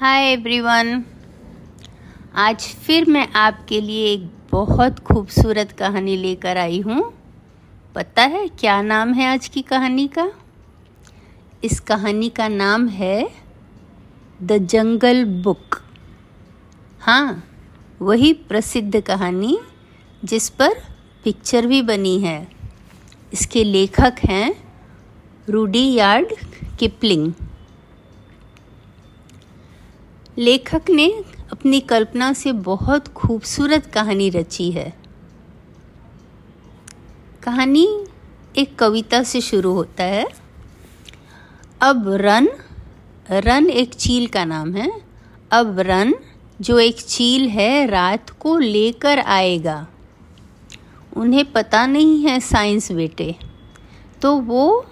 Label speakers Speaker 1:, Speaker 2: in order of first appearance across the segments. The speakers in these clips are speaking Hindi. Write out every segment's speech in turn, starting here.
Speaker 1: हाय एवरीवन आज फिर मैं आपके लिए एक बहुत खूबसूरत कहानी लेकर आई हूँ। पता है क्या नाम है आज की कहानी का? इस कहानी का नाम है द जंगल बुक हाँ वही प्रसिद्ध कहानी जिस पर पिक्चर भी बनी है। इसके लेखक हैं रूडी यार्ड किपलिंग। लेखक ने अपनी कल्पना से बहुत खूबसूरत कहानी रची है। कहानी एक कविता से शुरू होता है। अब रन रन एक चील का नाम है। अब रन, जो एक चील है, रात को लेकर आएगा। उन्हें पता नहीं है साइंस बेटे। तो वो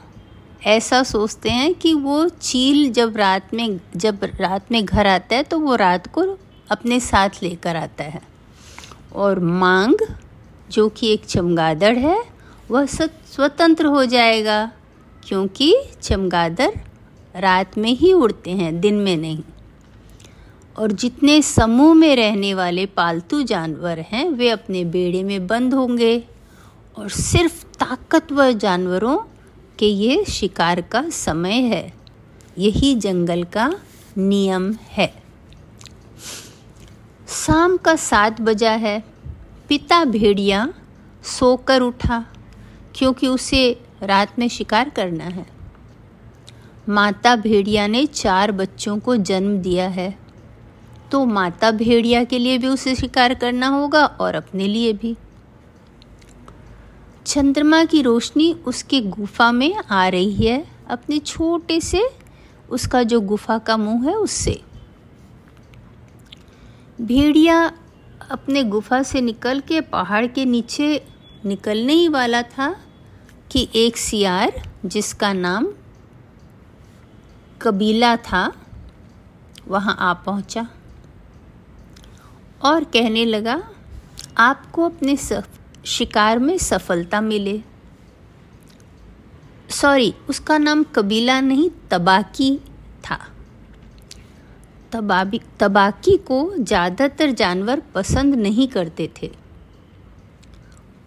Speaker 1: ऐसा सोचते हैं कि वो चील जब रात में, जब रात में घर आता है तो वो रात को अपने साथ लेकर आता है। और मांग, जो कि एक चमगादड़ है, वह स्वतंत्र हो जाएगा, क्योंकि चमगादड़ रात में ही उड़ते हैं, दिन में नहीं। और जितने समूह में रहने वाले पालतू जानवर हैं, वे अपने बेड़े में बंद होंगे, और सिर्फ़ ताकतवर जानवरों के ये शिकार का समय है। यही जंगल का नियम है। शाम का सात बजा है। पिता भेड़िया सोकर उठा, क्योंकि उसे रात में शिकार करना है। माता भेड़िया ने चार बच्चों को जन्म दिया है। तो माता भेड़िया के लिए भी उसे शिकार करना होगा और अपने लिए भी। चंद्रमा की रोशनी उसके गुफा में आ रही है। अपने छोटे से उसका जो गुफा का मुँह है उससे। भेड़िया अपने गुफा से निकल के पहाड़ के नीचे निकलने ही वाला था कि एक सियार, जिसका नाम कबीला था, वहाँ आ पहुँचा और कहने लगा, आपको अपने शिकार में सफलता मिले। सॉरी उसका नाम कबीला नहीं, तबाकी था। तबाबी, तबाकी को ज़्यादातर जानवर पसंद नहीं करते थे।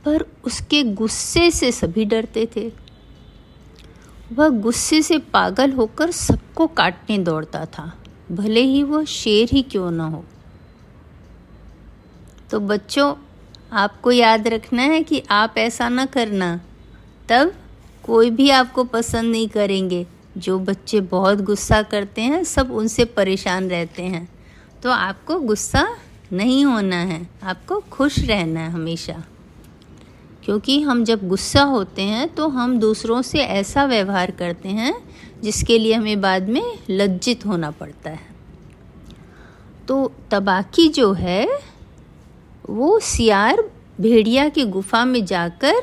Speaker 1: पर उसके गुस्से से सभी डरते थे। वह गुस्से से पागल होकर सबको काटने दौड़ता था। भले ही वह शेर ही क्यों न हो। तो बच्चों आपको याद रखना है कि आप ऐसा ना करना। तब कोई भी आपको पसंद नहीं करेंगे। जो बच्चे बहुत गुस्सा करते हैं, सब उनसे परेशान रहते हैं। तो आपको गुस्सा नहीं होना है। आपको खुश रहना है हमेशा। क्योंकि हम जब गुस्सा होते हैं तो हम दूसरों से ऐसा व्यवहार करते हैं, जिसके लिए हमें बाद में लज्जित होना पड़ता है। तो तबाकी जो है वो सियार भेड़िया की गुफा में जाकर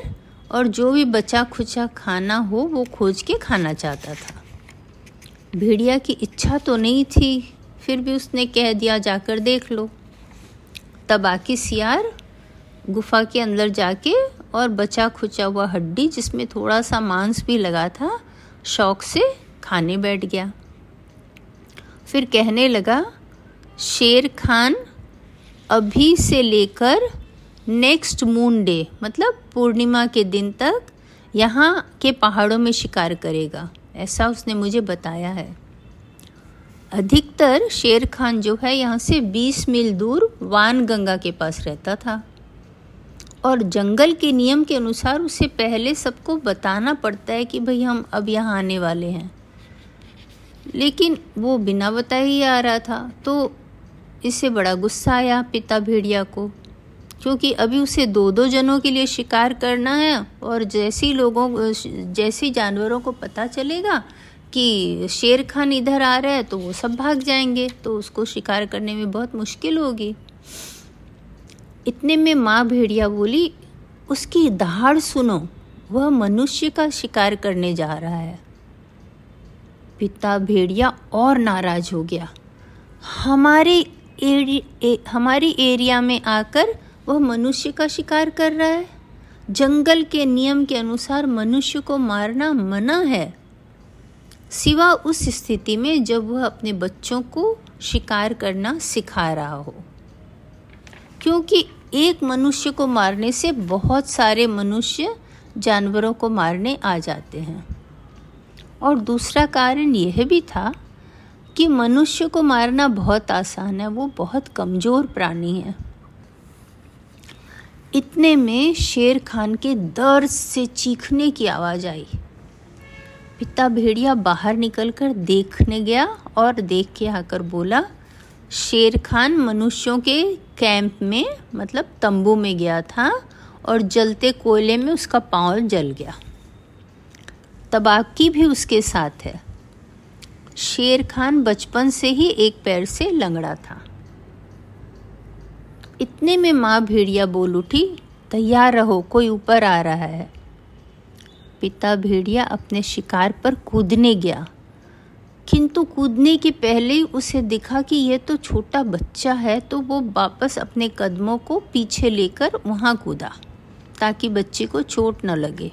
Speaker 1: और जो भी बचा खुचा खाना हो वो खोज के खाना चाहता था। भेड़िया की इच्छा तो नहीं थी, फिर भी उसने कह दिया, जाकर देख लो। तब आके सियार गुफा के अंदर जाके और बचा खुचा हुआ हड्डी, जिसमें थोड़ा सा मांस भी लगा था, शौक से खाने बैठ गया। फिर कहने लगा, शेर खान अभी से लेकर नेक्स्ट मून डे मतलब पूर्णिमा के दिन तक यहाँ के पहाड़ों में शिकार करेगा। ऐसा उसने मुझे बताया है। अधिकतर शेर खान जो है यहाँ से 20 मील दूर वान गंगा के पास रहता था। और जंगल के नियम के अनुसार उसे पहले सबको बताना पड़ता है कि भाई हम अब यहाँ आने वाले हैं। लेकिन वो बिना बताए ही आ रहा था। तो इससे बड़ा गुस्सा आया पिता भेड़िया को, क्योंकि अभी उसे दो दो जनों के लिए शिकार करना है और जैसी लोगों, जैसी जानवरों को पता चलेगा कि शेर खान इधर आ रहा है तो वो सब भाग जाएँगे तो उसको शिकार करने में बहुत मुश्किल होगी। इतने में माँ भेड़िया बोली, उसकी दहाड़ सुनो, वह मनुष्य का शिकार करने जा रहा है। पिता भेड़िया और नाराज़ हो गया, हमारे एरि, हमारी एरिया में आकर वह मनुष्य का शिकार कर रहा है। जंगल के नियम के अनुसार मनुष्य को मारना मना है। सिवा उस स्थिति में जब वह अपने बच्चों को शिकार करना सिखा रहा हो। क्योंकि एक मनुष्य को मारने से बहुत सारे मनुष्य जानवरों को मारने आ जाते हैं। और दूसरा कारण यह भी था कि मनुष्य को मारना बहुत आसान है, वो बहुत कमज़ोर प्राणी है। इतने में शेर खान के दर्द से चीखने की आवाज़ आई। पिता भेड़िया बाहर निकलकर देखने गया और देख के आकर बोला, शेर खान मनुष्यों के कैंप में मतलब तंबू में गया था और जलते कोयले में उसका पाँव जल गया। तबाकी भी उसके साथ है। शेर खान बचपन से ही एक पैर से लंगड़ा था। इतने में माँ भेड़िया बोल उठी, तैयार रहो, कोई ऊपर आ रहा है। पिता भेड़िया अपने शिकार पर कूदने गया। किंतु कूदने के पहले ही उसे दिखा कि यह तो छोटा बच्चा है तो वो वापस अपने कदमों को पीछे लेकर वहाँ कूदा, ताकि बच्चे को चोट न लगे।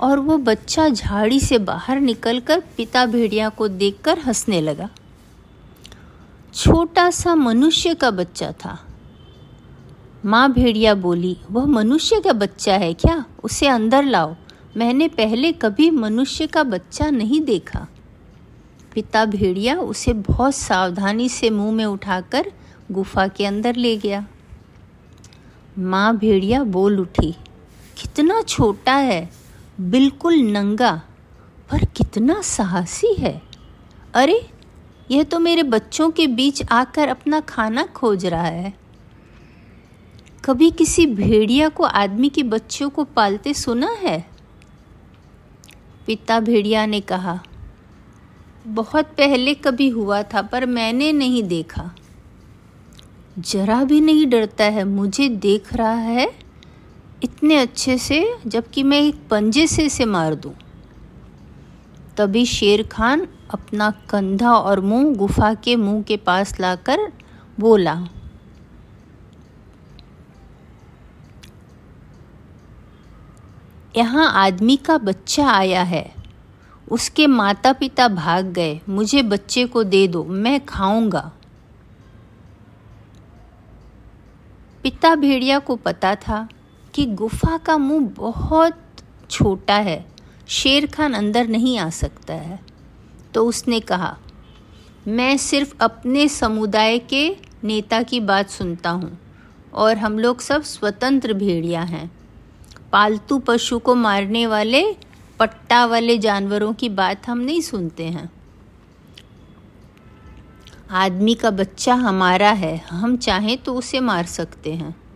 Speaker 1: और वो बच्चा झाड़ी से बाहर निकलकर पिता भेड़िया को देखकर हंसने लगा। छोटा सा मनुष्य का बच्चा था। माँ भेड़िया बोली, वह मनुष्य का बच्चा है क्या? उसे अंदर लाओ। मैंने पहले कभी मनुष्य का बच्चा नहीं देखा। पिता भेड़िया उसे बहुत सावधानी से मुँह में उठाकर गुफा के अंदर ले गया। माँ भेड़िया बोल उठी, कितना छोटा है बिल्कुल नंगा, पर कितना साहसी है। अरे, यह तो मेरे बच्चों के बीच आकर अपना खाना खोज रहा है। कभी किसी भेड़िया को आदमी के बच्चों को पालते सुना है? पिता भेड़िया ने कहा, बहुत पहले कभी हुआ था, पर मैंने नहीं देखा। जरा भी नहीं डरता है, मुझे देख रहा है। इतने अच्छे से, जबकि मैं एक पंजे से इसे मार दूँ। तभी शेर खान अपना कंधा और मुँह गुफा के मुँह के पास लाकर बोला, यहाँ आदमी का बच्चा आया है। उसके माता पिता भाग गए। मुझे बच्चे को दे दो। मैं खाऊँगा। पिता भेड़िया को पता था कि गुफा का मुँह बहुत छोटा है, शेर खान अंदर नहीं आ सकता है। तो उसने कहा, मैं सिर्फ़ अपने समुदाय के नेता की बात सुनता हूँ और हम लोग सब स्वतंत्र भेड़िया हैं। पालतू पशु को मारने वाले, पट्टा वाले जानवरों की बात हम नहीं सुनते हैं। आदमी का बच्चा हमारा है, हम चाहें तो उसे मार सकते हैं।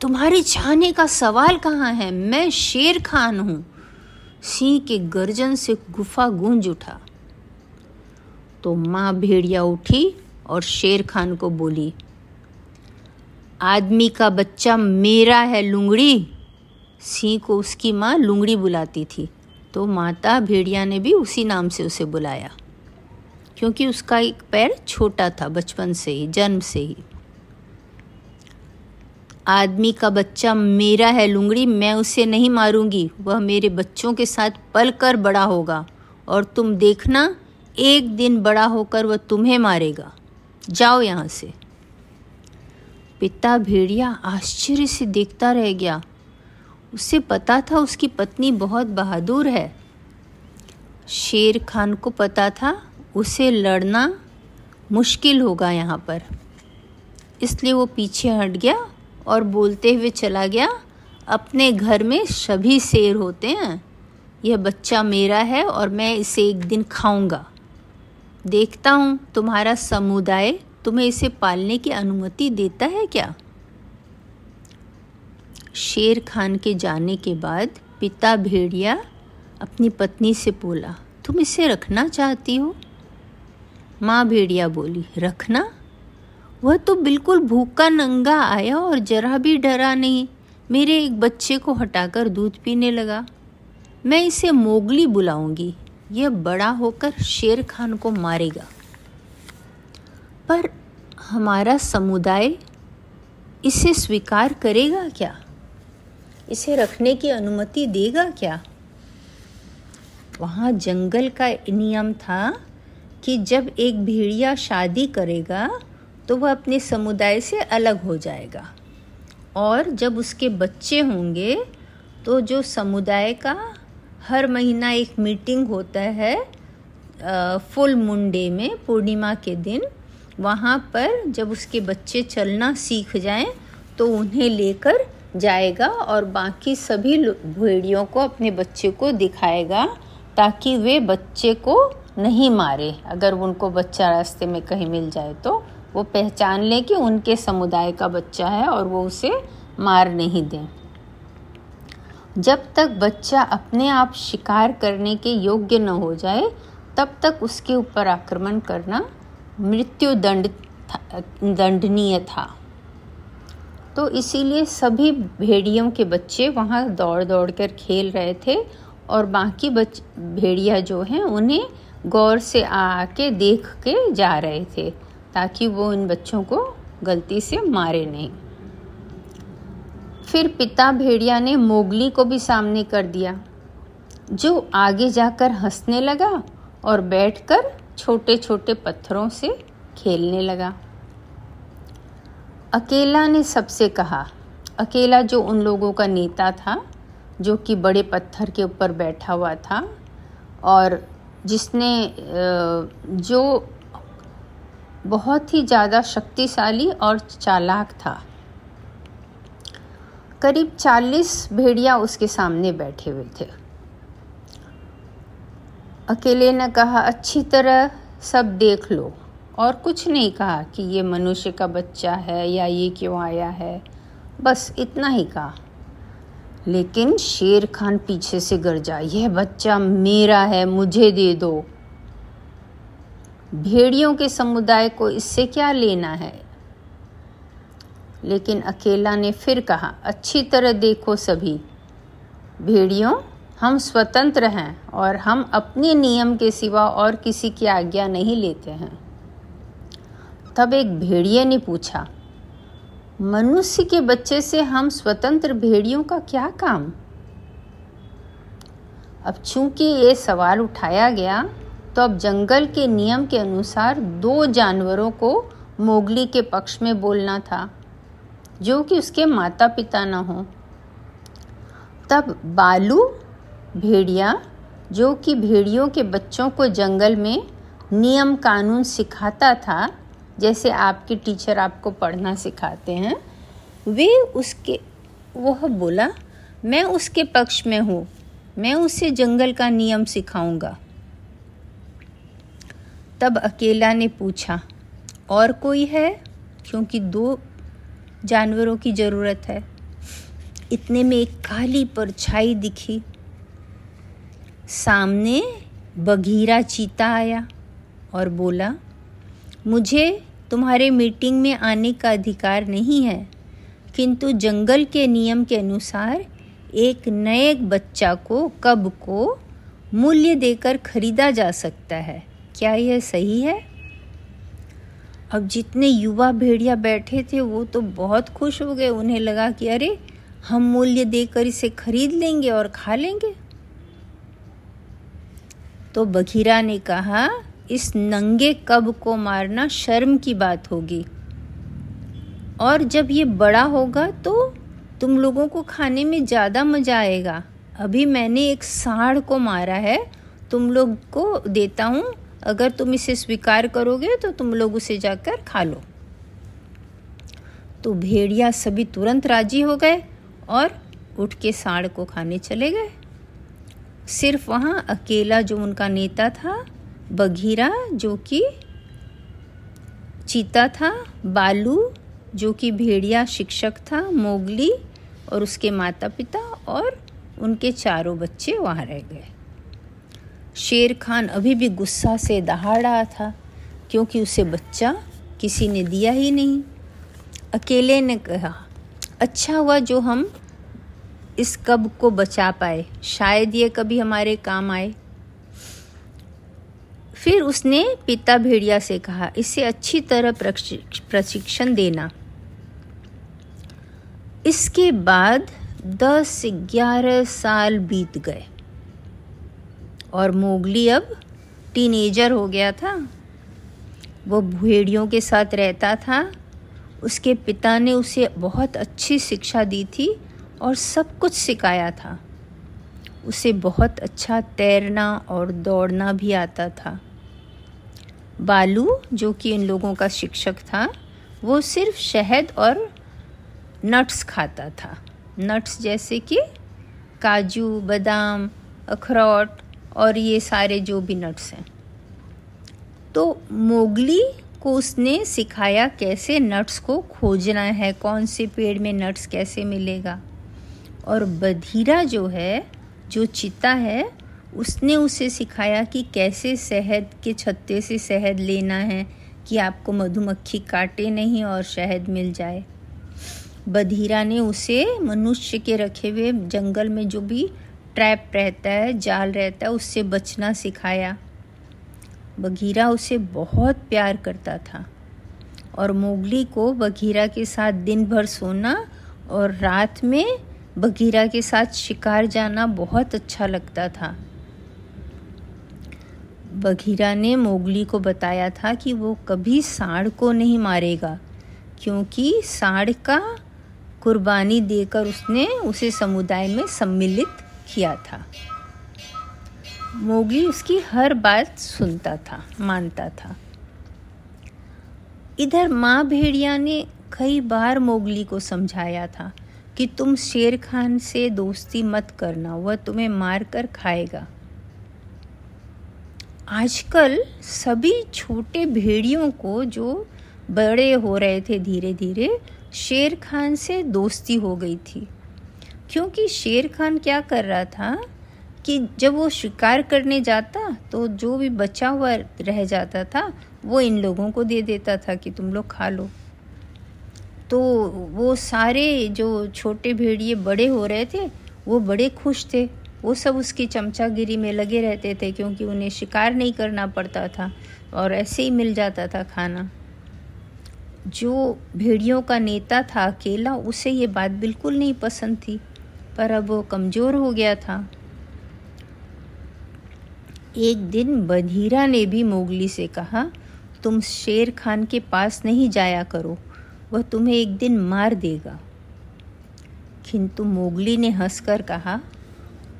Speaker 1: तुम्हारे चाहने का सवाल कहाँ है? मैं शेर खान हूँ। सिंह के गर्जन से गुफा गूंज उठा। तो माँ भेड़िया उठी और शेर खान को बोली, आदमी का बच्चा मेरा है लुंगड़ी। सिंह को उसकी माँ लुंगड़ी बुलाती थी। तो माता भेड़िया ने भी उसी नाम से उसे बुलाया, क्योंकि उसका एक पैर छोटा था बचपन से ही, जन्म से ही। आदमी का बच्चा मेरा है लुंगड़ी, मैं उसे नहीं मारूँगी। वह मेरे बच्चों के साथ पल कर बड़ा होगा और तुम देखना, एक दिन बड़ा होकर वह तुम्हें मारेगा। जाओ यहाँ से। पिता भेड़िया आश्चर्य से देखता रह गया। उसे पता था उसकी पत्नी बहुत बहादुर है। शेर खान को पता था उसे लड़ना मुश्किल होगा यहाँ पर। इसलिए वो पीछे हट गया और बोलते हुए चला गया, अपने घर में सभी शेर होते हैं। यह बच्चा मेरा है और मैं इसे एक दिन खाऊँगा। देखता हूँ तुम्हारा समुदाय तुम्हें इसे पालने की अनुमति देता है क्या? शेर खान के जाने के बाद पिता भेड़िया अपनी पत्नी से बोला, तुम इसे रखना चाहती हो? माँ भेड़िया बोली, रखना? वह तो बिल्कुल भूखा नंगा आया और जरा भी डरा नहीं। मेरे एक बच्चे को हटाकर दूध पीने लगा। मैं इसे मोगली बुलाऊँगी। यह बड़ा होकर शेर खान को मारेगा। पर हमारा समुदाय इसे स्वीकार करेगा क्या? इसे रखने की अनुमति देगा क्या? वहाँ जंगल का नियम था कि जब एक भेड़िया शादी करेगा तो वह अपने समुदाय से अलग हो जाएगा। और जब उसके बच्चे होंगे तो जो समुदाय का हर महीना एक मीटिंग होता है फुल मुंडे में, पूर्णिमा के दिन, वहाँ पर जब उसके बच्चे चलना सीख जाएँ तो उन्हें लेकर जाएगा और बाकी सभी भेड़ियों को, अपने बच्चे को दिखाएगा, ताकि वे बच्चे को नहीं मारे। अगर उनको बच्चा रास्ते में कहीं मिल जाए तो। वो पहचान लें कि उनके समुदाय का बच्चा है और वो उसे मार नहीं दें। जब तक बच्चा अपने आप शिकार करने के योग्य न हो जाए, तब तक उसके ऊपर आक्रमण करना मृत्यु दंड दंडनीय था। तो इसीलिए सभी भेड़ियों के बच्चे वहाँ दौड़ दौड़ कर खेल रहे थे और बाकी बच, भेड़िया जो हैं, उन्हें गौर से आके देख के जा रहे थे। ताकि वो इन बच्चों को गलती से मारे नहीं। फिर पिता भेड़िया ने मोगली को भी सामने कर दिया, जो आगे जाकर हंसने लगा और बैठकर छोटे छोटे पत्थरों से खेलने लगा। अकेला ने सबसे कहा, अकेला जो उन लोगों का नेता था, जो कि बड़े पत्थर के ऊपर बैठा हुआ था, और जिसने जो बहुत ही ज़्यादा शक्तिशाली और चालाक था। करीब चालीस भेड़िया उसके सामने बैठे हुए थे। अकेले ने कहा, अच्छी तरह सब देख लो। और कुछ नहीं कहा कि ये मनुष्य का बच्चा है या ये क्यों आया है। बस इतना ही कहा। लेकिन शेर खान पीछे से गरजा यह बच्चा मेरा है, मुझे दे दो। भेड़ियों के समुदाय को इससे क्या लेना है? लेकिन अकेला ने फिर कहा, अच्छी तरह देखो सभी, भेड़ियों, हम स्वतंत्र हैं और हम अपने नियम के सिवा और किसी की आज्ञा नहीं लेते हैं। तब एक भेड़िए ने पूछा, मनुष्य के बच्चे से हम स्वतंत्र भेड़ियों का क्या काम? अब चूँकि ये सवाल उठाया गया तो अब जंगल के नियम के अनुसार दो जानवरों को मोगली के पक्ष में बोलना था, जो कि उसके माता पिता न हों। तब बालू, भेड़िया, जो कि भेड़ियों के बच्चों को जंगल में नियम कानून सिखाता था, जैसे आपके टीचर आपको पढ़ना सिखाते हैं, वे उसके, वह बोला, मैं उसके पक्ष में हूँ, मैं उसे जंगल का नियम सिखाऊँगा। तब अकेला ने पूछा, और कोई है? क्योंकि दो जानवरों की ज़रूरत है। इतने में एक काली परछाई दिखी। सामने बघीरा चीता आया और बोला, मुझे तुम्हारे मीटिंग में आने का अधिकार नहीं है, किंतु जंगल के नियम के अनुसार एक नए बच्चा को कब को मूल्य देकर खरीदा जा सकता है। क्या यह सही है? अब जितने युवा भेड़िया बैठे थे, वो तो बहुत खुश हो गए। उन्हें लगा कि अरे, हम मूल्य देकर इसे खरीद लेंगे और खा लेंगे। तो बघीरा ने कहा, इस नंगे कब को मारना शर्म की बात होगी। और जब ये बड़ा होगा तो तुम लोगों को खाने में ज़्यादा मज़ा आएगा। अभी मैंने एक साढ़ को मारा है, तुम लोग को देता हूँ। अगर तुम इसे स्वीकार करोगे तो तुम लोग उसे जाकर खा लो। तो भेड़िया सभी तुरंत राज़ी हो गए और उठ के साड़ को खाने चले गए। सिर्फ़ वहाँ अकेला जो उनका नेता था, बघीरा, जो कि चीता था, बालू, जो कि भेड़िया शिक्षक था, मोगली और उसके माता पिता और उनके चारों बच्चे वहाँ रह गए। शेर खान अभी भी गुस्सा से दहाड़ रहा था, क्योंकि उसे बच्चा किसी ने दिया ही नहीं। अकेले ने कहा अच्छा हुआ जो हम इस कब को बचा पाए, शायद ये कभी हमारे काम आए। फिर उसने पिता भेड़िया से कहा, इसे अच्छी तरह प्रशिक्षण देना। इसके बाद दस ग्यारह साल बीत गए। और मोगली अब टीनेजर हो गया था। वो भेड़ियों के साथ रहता था। उसके पिता ने उसे बहुत अच्छी शिक्षा दी थी और सब कुछ सिखाया था। उसे बहुत अच्छा तैरना और दौड़ना भी आता था। बालू, जो कि इन लोगों का शिक्षक था, वो सिर्फ़ शहद और नट्स खाता था। नट्स जैसे कि काजू, बादाम, अखरोट और ये सारे जो भी नट्स हैं। तो मोगली को उसने सिखाया कैसे नट्स को खोजना है, कौन से पेड़ में नट्स कैसे मिलेगा। और बधीरा जो है, जो चिता है, उसने उसे सिखाया कि कैसे शहद के छत्ते से शहद लेना है, कि आपको मधुमक्खी काटे नहीं और शहद मिल जाए। बधीरा ने उसे मनुष्य के रखे हुए जंगल में जो भी ट्रैप रहता है, जाल रहता है, उससे बचना सिखाया। बघीरा उसे बहुत प्यार करता था और मोगली को बघीरा के साथ दिन भर सोना और रात में बघीरा के साथ शिकार जाना बहुत अच्छा लगता था। बघीरा ने मोगली को बताया था कि वो कभी सांड को नहीं मारेगा, क्योंकि सांड का कुर्बानी देकर उसने उसे समुदाय में सम्मिलित किया था। मोगली उसकी हर बात सुनता था, मानता था। इधर माँ भेड़िया ने कई बार मोगली को समझाया था कि तुम शेर खान से दोस्ती मत करना, वह तुम्हें मार कर खाएगा। आजकल सभी छोटे भेड़ियों को जो बड़े हो रहे थे धीरे धीरे शेर खान से दोस्ती हो गई थी। क्योंकि शेर खान क्या कर रहा था कि जब वो शिकार करने जाता तो जो भी बचा हुआ रह जाता था, वो इन लोगों को दे देता था कि तुम लोग खा लो। तो वो सारे जो छोटे भेड़िए बड़े हो रहे थे, वो बड़े खुश थे। वो सब उसकी चमचागिरी में लगे रहते थे, क्योंकि उन्हें शिकार नहीं करना पड़ता था और ऐसे ही मिल जाता था खाना। जो भेड़ियों का नेता था अकेला, उसे ये बात बिल्कुल नहीं पसंद थी। पर अब वो कमज़ोर हो गया था एक दिन बधीरा ने भी मोगली से कहा, तुम शेर खान के पास नहीं जाया करो, वह तुम्हें एक दिन मार देगा किंतु मोगली ने हंसकर कहा,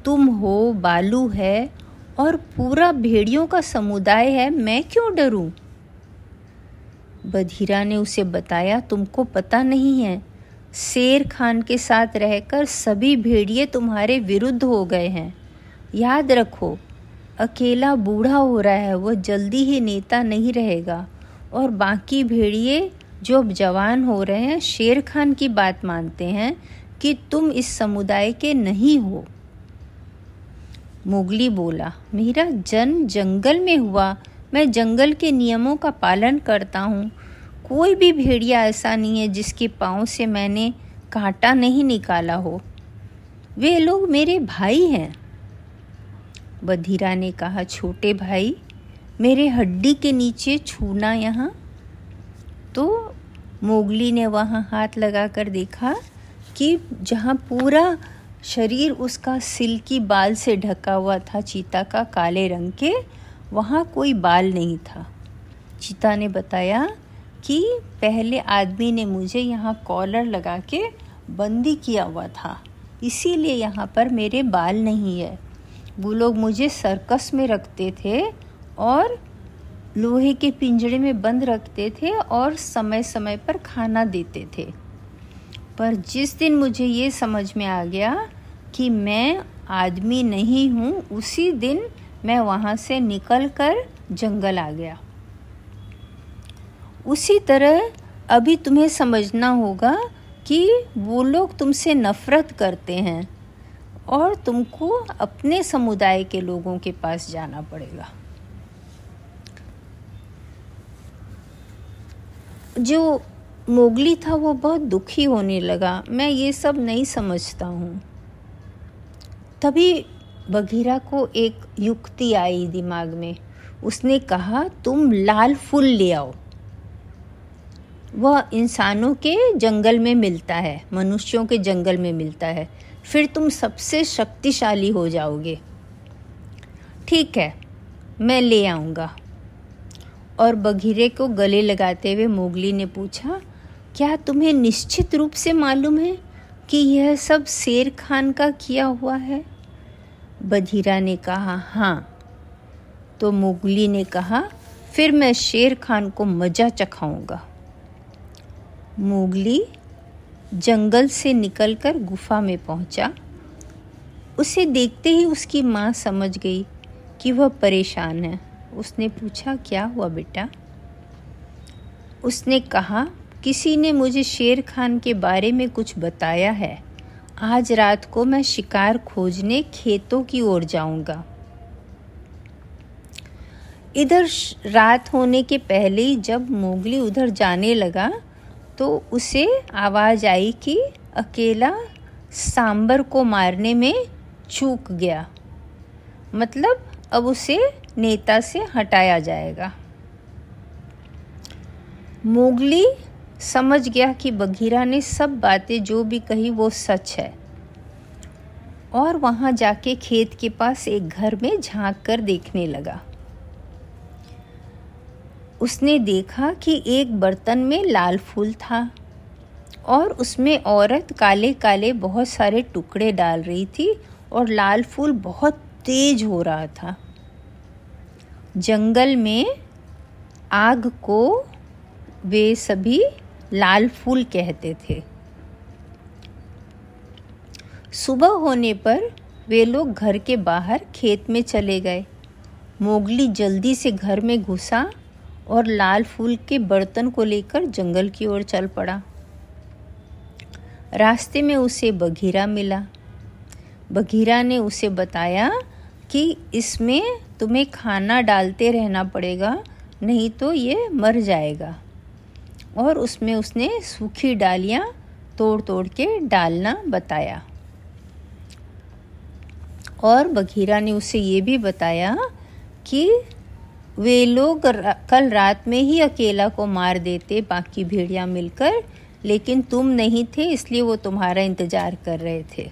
Speaker 1: तुम हो, बालू है और पूरा भेड़ियों का समुदाय है, मैं क्यों डरूं? बधीरा ने उसे बताया, तुमको पता नहीं है शेर खान के साथ रहकर सभी भेड़िए तुम्हारे विरुद्ध हो गए हैं। याद रखो, अकेला बूढ़ा हो रहा है, वह जल्दी ही नेता नहीं रहेगा। और बाकी भेड़िए जो अब जवान हो रहे हैं, शेर खान की बात मानते हैं कि तुम इस समुदाय के नहीं हो। मुगली बोला, मेरा जन्म जंगल में हुआ। मैं जंगल के नियमों का पालन करता हूँ। कोई भी भेड़िया ऐसा नहीं है जिसके पाँव से मैंने कांटा नहीं निकाला हो। वे लोग मेरे भाई हैं। बधीरा ने कहा, छोटे भाई, मेरे हड्डी के नीचे छूना यहाँ? तो मोगली ने वहाँ हाथ लगाकर देखा कि जहाँ पूरा शरीर उसका सिल्की बाल से ढका हुआ था, चीता का काले रंग के, वहाँ कोई बाल नहीं था। चीता ने बताया कि पहले आदमी ने मुझे यहाँ कॉलर लगा के बंदी किया हुआ था। इसीलिए यहाँ पर मेरे बाल नहीं है। वो लोग मुझे सर्कस में रखते थे और लोहे के पिंजरे में बंद रखते थे और समय समय पर खाना देते थे। पर जिस दिन मुझे ये समझ में आ गया कि मैं आदमी नहीं हूँ, उसी दिन मैं वहाँ से निकल कर जंगल आ गया। उसी तरह अभी तुम्हें समझना होगा कि वो लोग तुमसे नफ़रत करते हैं और तुमको अपने समुदाय के लोगों के पास जाना पड़ेगा। जो मोगली था वो बहुत दुखी होने लगा। मैं ये सब नहीं समझता हूँ। तभी बघीरा को एक युक्ति आई दिमाग में। उसने कहा, तुम लाल फूल ले आओ। वह इंसानों के जंगल में मिलता है, मनुष्यों के जंगल में मिलता है। फिर तुम सबसे शक्तिशाली हो जाओगे। ठीक है, मैं ले आऊँगा। और बघीरे को गले लगाते हुए मोगली ने पूछा, क्या तुम्हें निश्चित रूप से मालूम है कि यह सब शेर खान का किया हुआ है? बधीरा ने कहा हाँ। तो मोगली ने कहा, फिर मैं शेर खान को मज़ा चखाऊँगा। मोगली जंगल से निकलकर गुफा में पहुँचा। उसे देखते ही उसकी माँ समझ गई कि वह परेशान है। उसने पूछा, क्या हुआ बेटा? उसने कहा, किसी ने मुझे शेर खान के बारे में कुछ बताया है। आज रात को मैं शिकार खोजने खेतों की ओर जाऊँगा। इधर रात होने के पहले ही जब मोगली उधर जाने लगा तो उसे आवाज़ आई कि अकेला सांबर को मारने में चूक गया। मतलब अब उसे नेता से हटाया जाएगा। मोगली समझ गया कि बघीरा ने सब बातें जो भी कही वो सच है। और वहाँ जाके खेत के पास एक घर में झाँक कर देखने लगा। उसने देखा कि एक बर्तन में लाल फूल था और उसमें औरत काले काले बहुत सारे टुकड़े डाल रही थी और लाल फूल बहुत तेज हो रहा था। जंगल में आग को वे सभी लाल फूल कहते थे। सुबह होने पर वे लोग घर के बाहर खेत में चले गए। मोगली जल्दी से घर में घुसा और लाल फूल के बर्तन को लेकर जंगल की ओर चल पड़ा। रास्ते में उसे बघीरा मिला। बघीरा ने उसे बताया कि इसमें तुम्हें खाना डालते रहना पड़ेगा, नहीं तो ये मर जाएगा। और उसमें उसने सूखी डालियाँ तोड़ तोड़ के डालना बताया। और बघीरा ने उसे ये भी बताया कि वे लोग कल रात में ही अकेला को मार देते, बाकी भेड़िया मिलकर। लेकिन तुम नहीं थे, इसलिए वो तुम्हारा इंतज़ार कर रहे थे।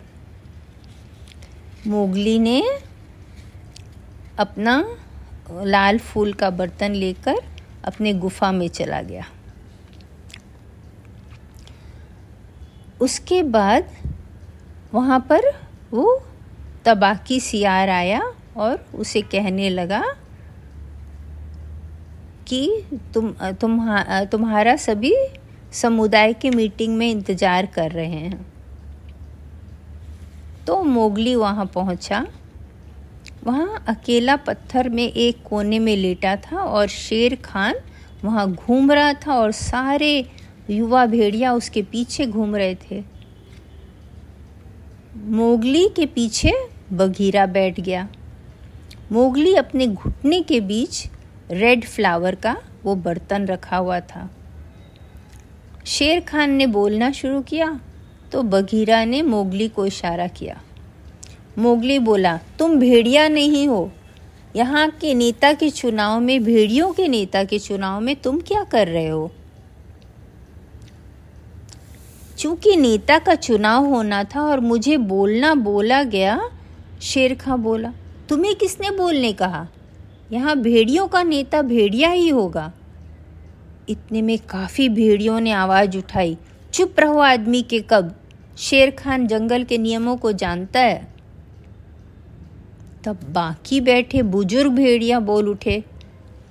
Speaker 1: मोगली ने अपना लाल फूल का बर्तन लेकर अपने गुफा में चला गया। उसके बाद वहाँ पर वो तबाकी सियार आया और उसे कहने लगा कि तुम तुम तुम्हारा सभी समुदाय की मीटिंग में इंतज़ार कर रहे हैं। तो मोगली वहाँ पहुँचा। वहाँ अकेला पत्थर में एक कोने में लेटा था और शेर खान वहाँ घूम रहा था और सारे युवा भेड़िया उसके पीछे घूम रहे थे। मोगली के पीछे बघीरा बैठ गया। मोगली अपने घुटने के बीच रेड फ्लावर का वो बर्तन रखा हुआ था। शेर खान ने बोलना शुरू किया तो बघीरा ने मोगली को इशारा किया। मोगली बोला, तुम भेड़िया नहीं हो। यहाँ के नेता के चुनाव में, भेड़ियों के नेता के चुनाव में तुम क्या कर रहे हो? चूँकि नेता का चुनाव होना था और मुझे बोलना बोला गया, शेर खां बोला, तुम्हें किसने बोलने कहा? यहाँ भेड़ियों का नेता भेड़िया ही होगा। इतने में काफ़ी भेड़ियों ने आवाज़ उठाई। चुप रहो आदमी के कब? शेर खान जंगल के नियमों को जानता है। तब बाकी बैठे बुज़ुर्ग भेड़िया बोल उठे,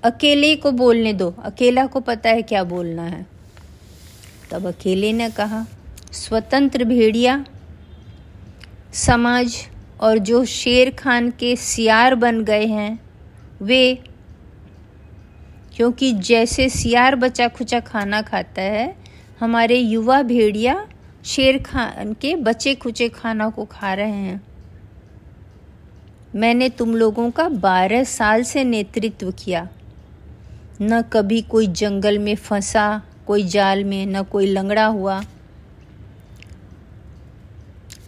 Speaker 1: अकेले को बोलने दो। अकेला को पता है क्या बोलना है। तब अकेले ने कहा, स्वतंत्र भेड़िया, समाज और जो शेर खान के सियार बन गए हैं वे, क्योंकि जैसे सियार बचा खुचा खाना खाता है, हमारे युवा भेड़िया शेर खान के बचे खुचे खाना को खा रहे हैं। मैंने तुम लोगों का बारह साल से नेतृत्व किया। न कभी कोई जंगल में फंसा, कोई जाल में, न कोई लंगड़ा हुआ।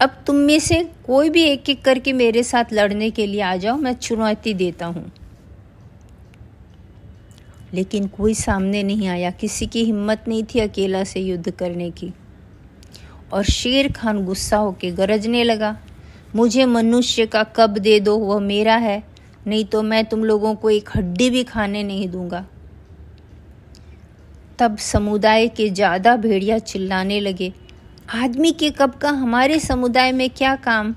Speaker 1: अब तुम में से कोई भी एक एक करके मेरे साथ लड़ने के लिए आ जाओ, मैं चुनौती देता हूँ। लेकिन कोई सामने नहीं आया, किसी की हिम्मत नहीं थी अकेला से युद्ध करने की। और शेर खान गुस्सा होके गरजने लगा, मुझे मनुष्य का कब दे दो, वह मेरा है, नहीं तो मैं तुम लोगों को एक हड्डी भी खाने नहीं दूँगा। तब समुदाय के ज़्यादा भेड़िया चिल्लाने लगे, आदमी के कब का, हमारे समुदाय में क्या काम?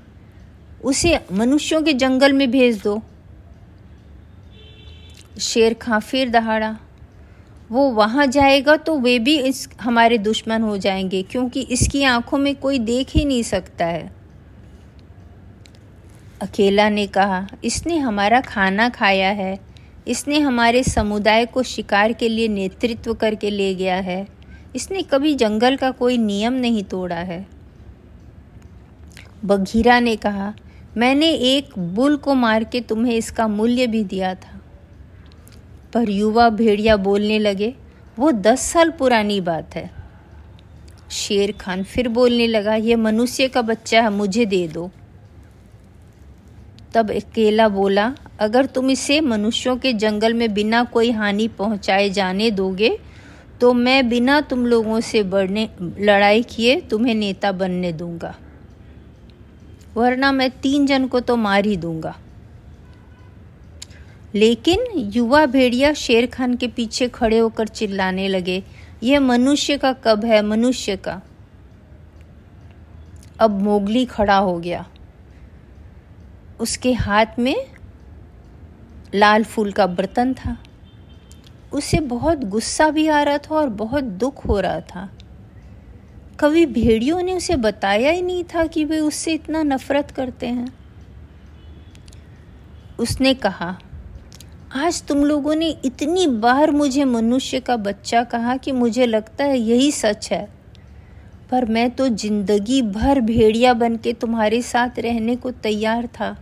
Speaker 1: उसे मनुष्यों के जंगल में भेज दो। शेर खां, फिर दहाड़ा। वो वहाँ जाएगा तो वे भी इस, हमारे दुश्मन हो जाएँगे, क्योंकि इसकी आँखों में कोई देख ही नहीं सकता है। अकेला ने कहा, इसने हमारा खाना खाया है। इसने हमारे समुदाय को शिकार के लिए नेतृत्व करके ले गया है। इसने कभी जंगल का कोई नियम नहीं तोड़ा है। बघीरा ने कहा, मैंने एक बुल को मार के तुम्हें इसका मूल्य भी दिया था। पर युवा भेड़िया बोलने लगे, वो दस साल पुरानी बात है। शेर खान फिर बोलने लगा, ये मनुष्य का बच्चा है, मुझे दे दो। तब अकेला बोला, अगर तुम इसे मनुष्यों के जंगल में बिना कोई हानि पहुँचाए जाने दोगे तो मैं बिना तुम लोगों से बढ़ने, लड़ाई किए तुम्हें नेता बनने दूँगा। वरना मैं तीन जन को तो मार ही दूँगा। लेकिन युवा भेड़िया शेर खान के पीछे खड़े होकर चिल्लाने लगे, यह मनुष्य का कब है? मनुष्य का? अब मोगली खड़ा हो गया। उसके हाथ में लाल फूल का बर्तन था। उसे बहुत गुस्सा भी आ रहा था और बहुत दुख हो रहा था। कभी भेड़ियों ने उसे बताया ही नहीं था कि वे उससे इतना नफरत करते हैं। उसने कहा आज तुम लोगों ने इतनी बार मुझे मनुष्य का बच्चा कहा कि मुझे लगता है यही सच है। पर मैं तो ज़िंदगी भर भेड़िया बन के तुम्हारे साथ रहने को तैयार था।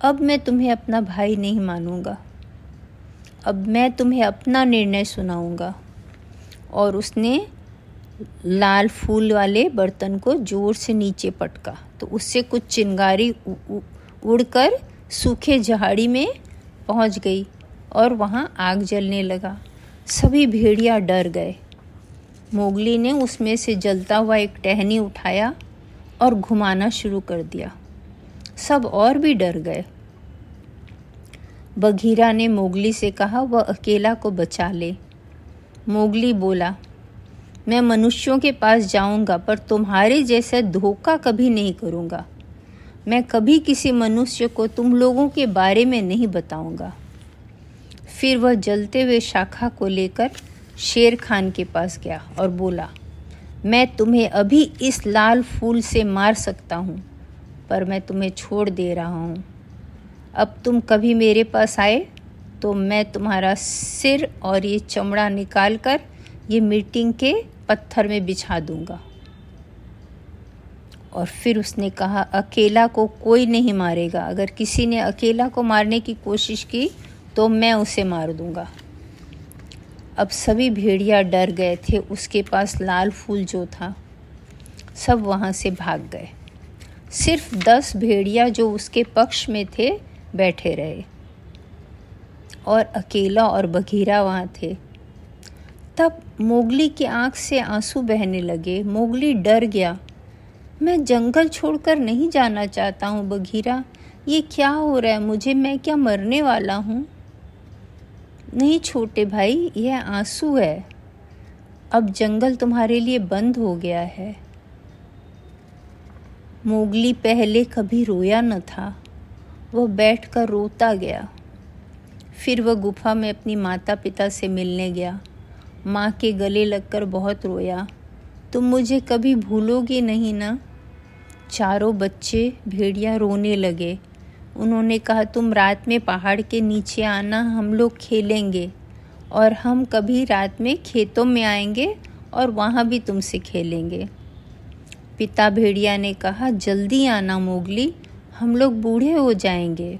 Speaker 1: अब मैं तुम्हें अपना भाई नहीं मानूँगा। अब मैं तुम्हें अपना निर्णय सुनाऊँगा। और उसने लाल फूल वाले बर्तन को ज़ोर से नीचे पटका। तो उससे कुछ चिंगारी उड़कर सूखे झाड़ी में पहुँच गई और वहाँ आग जलने लगा। सभी भेड़िया डर गए। मोगली ने उसमें से जलता हुआ एक टहनी उठाया और घुमाना शुरू कर दिया। सब और भी डर गए। बघीरा ने मोगली से कहा, वह अकेला को बचा ले। मोगली बोला, मैं मनुष्यों के पास जाऊँगा, पर तुम्हारे जैसा धोखा कभी नहीं करूँगा। मैं कभी किसी मनुष्य को तुम लोगों के बारे में नहीं बताऊँगा। फिर वह जलते हुए शाखा को लेकर शेर खान के पास गया और बोला, मैं तुम्हें अभी इस लाल फूल से मार सकता हूँ, पर मैं तुम्हें छोड़ दे रहा हूँ। अब तुम कभी मेरे पास आए तो मैं तुम्हारा सिर और ये चमड़ा निकाल कर ये मीटिंग के पत्थर में बिछा दूँगा। और फिर उसने कहा, अकेला को कोई नहीं मारेगा। अगर किसी ने अकेला को मारने की कोशिश की तो मैं उसे मार दूँगा। अब सभी भेड़िया डर गए थे। उसके पास लाल फूल जो था, सब वहाँ से भाग गए। सिर्फ़ दस भेड़िया जो उसके पक्ष में थे, बैठे रहे। और अकेला और बघीरा वहाँ थे। तब मोगली की आँख से आँसू बहने लगे। मोगली डर गया। मैं जंगल छोड़कर नहीं जाना चाहता हूँ, बघीरा। ये क्या हो रहा है? मुझे, मैं क्या मरने वाला हूँ? नहीं छोटे भाई, यह आँसू है। अब जंगल तुम्हारे लिए बंद हो गया है। मोगली पहले कभी रोया न था। वह बैठकर रोता गया। फिर वह गुफा में अपनी माता पिता से मिलने गया। माँ के गले लगकर बहुत रोया। तुम मुझे कभी भूलोगे नहीं ना? चारों बच्चे भेड़िया रोने लगे। उन्होंने कहा, तुम रात में पहाड़ के नीचे आना, हम लोग खेलेंगे। और हम कभी रात में खेतों में आएँगे और वहाँ भी तुमसे खेलेंगे। पिता भेड़िया ने कहा, जल्दी आना मोगली, हम लोग बूढ़े हो जाएँगे।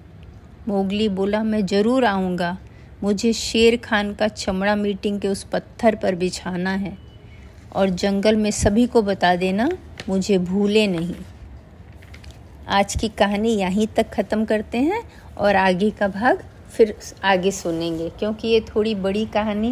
Speaker 1: मोगली बोला, मैं ज़रूर आऊँगा। मुझे शेर खान का चमड़ा मीटिंग के उस पत्थर पर बिछाना है। और जंगल में सभी को बता देना, मुझे भूले नहीं। आज की कहानी यहीं तक ख़त्म करते हैं और आगे का भाग फिर आगे सुनेंगे, क्योंकि ये थोड़ी बड़ी कहानी है।